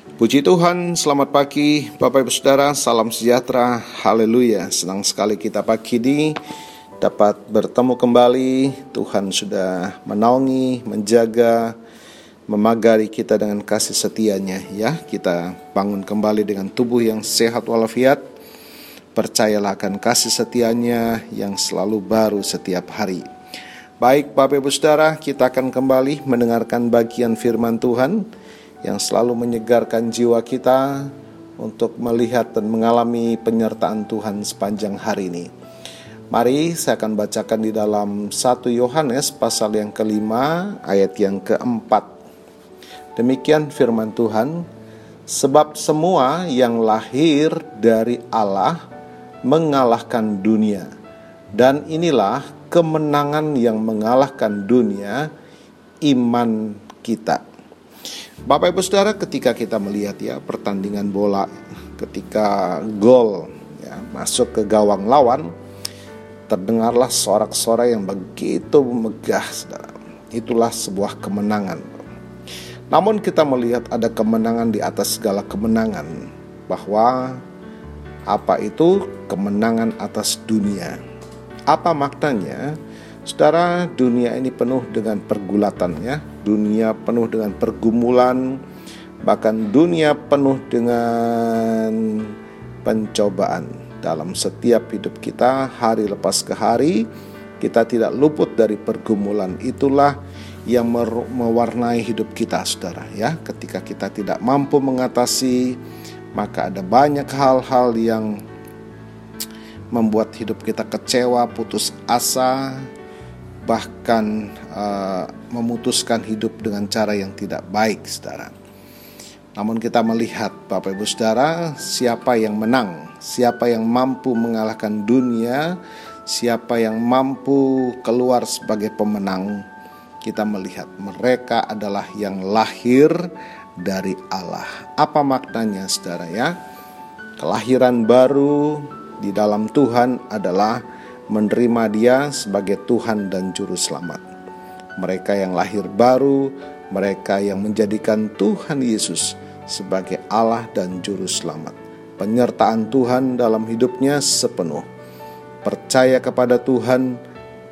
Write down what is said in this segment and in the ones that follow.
Puji Tuhan, selamat pagi Bapak Ibu Saudara, salam sejahtera, haleluya. Senang sekali kita pagi ini dapat bertemu kembali. Tuhan sudah menaungi, menjaga, memagari kita dengan kasih setianya ya. Kita bangun kembali dengan tubuh yang sehat walafiat. Percayalah akan kasih setianya yang selalu baru setiap hari. Baik Bapak Ibu Saudara, kita akan kembali mendengarkan bagian firman Tuhan yang selalu menyegarkan jiwa kita untuk melihat dan mengalami penyertaan Tuhan sepanjang hari ini. Mari saya akan bacakan di dalam 1 Yohanes pasal yang kelima ayat yang keempat. Demikian firman Tuhan, sebab semua yang lahir dari Allah mengalahkan dunia. Dan inilah kemenangan yang mengalahkan dunia, iman kita. Bapak Ibu Saudara ketika kita melihat ya pertandingan bola ketika gol ya, masuk ke gawang lawan terdengarlah sorak-sorai yang begitu megah Saudara. Itulah sebuah kemenangan. Namun kita melihat ada kemenangan di atas segala kemenangan bahwa apa itu kemenangan atas dunia. Apa maknanya? Saudara, dunia ini penuh dengan pergulatan ya. Dunia penuh dengan pergumulan, bahkan dunia penuh dengan pencobaan. Dalam setiap hidup kita, hari lepas ke hari, kita tidak luput dari pergumulan. Itulah yang mewarnai hidup kita, Saudara, ya. Ketika kita tidak mampu mengatasi, maka ada banyak hal-hal yang membuat hidup kita kecewa, putus asa, bahkan uh, memutuskan hidup dengan cara yang tidak baik, saudara. Namun kita melihat Bapak Ibu Saudara, siapa yang menang, siapa yang mampu mengalahkan dunia, siapa yang mampu keluar sebagai pemenang. Kita melihat mereka adalah yang lahir dari Allah. Apa maknanya Saudara ya? Kelahiran baru di dalam Tuhan adalah menerima Dia sebagai Tuhan dan Juru Selamat. Mereka yang lahir baru, mereka yang menjadikan Tuhan Yesus sebagai Allah dan Juru Selamat. Penyertaan Tuhan dalam hidupnya sepenuh. Percaya kepada Tuhan,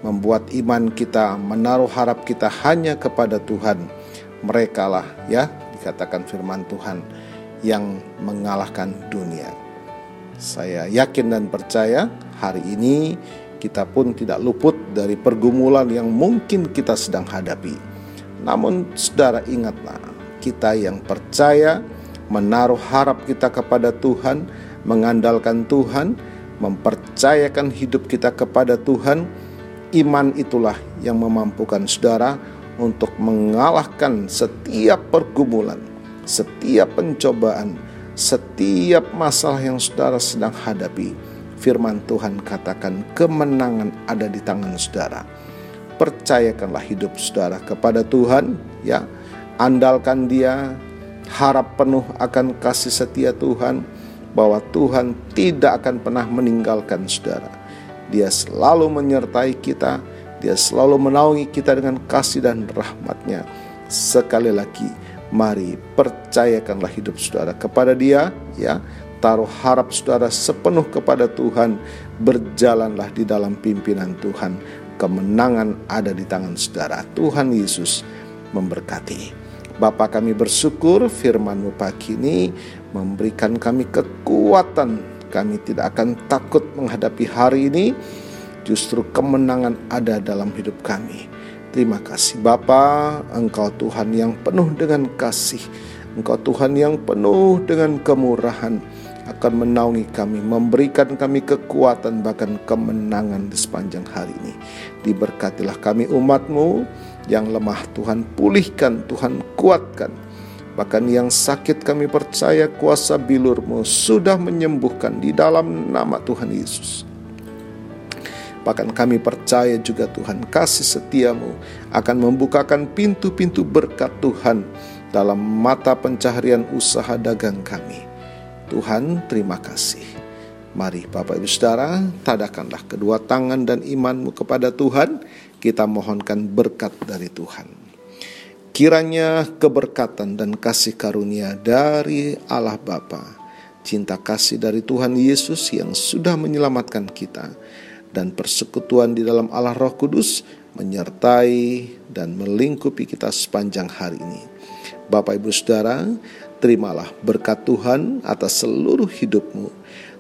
membuat iman kita, menaruh harap kita hanya kepada Tuhan. Mereka lah ya, dikatakan firman Tuhan, yang mengalahkan dunia. Saya yakin dan percaya hari ini kita pun tidak luput dari pergumulan yang mungkin kita sedang hadapi. Namun, saudara, ingatlah, kita yang percaya menaruh harap kita kepada Tuhan, mengandalkan Tuhan, mempercayakan hidup kita kepada Tuhan. Iman itulah yang memampukan saudara untuk mengalahkan setiap pergumulan, setiap pencobaan, setiap masalah yang saudara sedang hadapi firman Tuhan katakan kemenangan ada di tangan saudara. Percayakanlah hidup saudara kepada Tuhan, ya. Andalkan Dia, harap penuh akan kasih setia Tuhan bahwa Tuhan tidak akan pernah meninggalkan saudara. Dia selalu menyertai kita, dia selalu menaungi kita dengan kasih dan rahmatnya. Sekali lagi, mari percayakanlah hidup saudara kepada dia, ya taruh harap saudara sepenuh kepada Tuhan, berjalanlah di dalam pimpinan Tuhan. Kemenangan ada di tangan saudara. Tuhan Yesus memberkati. Bapa kami bersyukur firman-Mu pagi ini memberikan kami kekuatan. Kami tidak akan takut menghadapi hari ini. Justru kemenangan ada dalam hidup kami. Terima kasih Bapa, Engkau Tuhan yang penuh dengan kasih. Engkau Tuhan yang penuh dengan kemurahan akan menaungi kami, memberikan kami kekuatan bahkan kemenangan di sepanjang hari ini. Diberkatilah kami umatmu yang lemah Tuhan pulihkan, Tuhan kuatkan. Bahkan yang sakit kami percaya kuasa bilurmu sudah menyembuhkan di dalam nama Tuhan Yesus. Bahkan kami percaya juga Tuhan kasih setiamu akan membukakan pintu-pintu berkat Tuhan dalam mata pencaharian usaha dagang kami. Tuhan terima kasih. Mari Bapak Ibu Saudara, tadakanlah kedua tangan dan imanmu kepada Tuhan. Kita mohonkan berkat dari Tuhan. Kiranya keberkatan dan kasih karunia dari Allah Bapa, cinta kasih dari Tuhan Yesus yang sudah menyelamatkan kita, dan persekutuan di dalam Allah Roh Kudus menyertai dan melingkupi kita sepanjang hari ini. Bapak Ibu Saudara, terimalah berkat Tuhan atas seluruh hidupmu.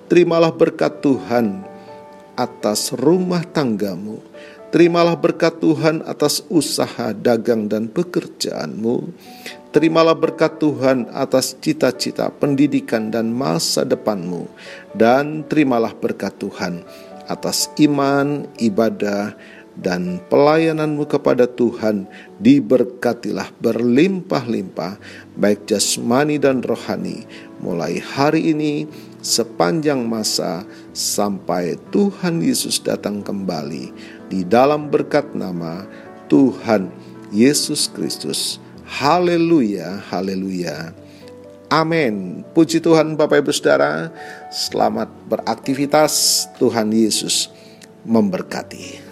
Terimalah berkat Tuhan atas rumah tanggamu. Terimalah berkat Tuhan atas usaha dagang dan pekerjaanmu. Terimalah berkat Tuhan atas cita-cita pendidikan dan masa depanmu. Dan terimalah berkat Tuhan atas iman, ibadah, dan pelayananmu kepada Tuhan diberkatilah berlimpah-limpah baik jasmani dan rohani mulai hari ini sepanjang masa sampai Tuhan Yesus datang kembali di dalam berkat nama Tuhan Yesus Kristus. Haleluya, haleluya. Amin. Puji Tuhan Bapak Ibu Saudara. Selamat beraktivitas. Tuhan Yesus memberkati.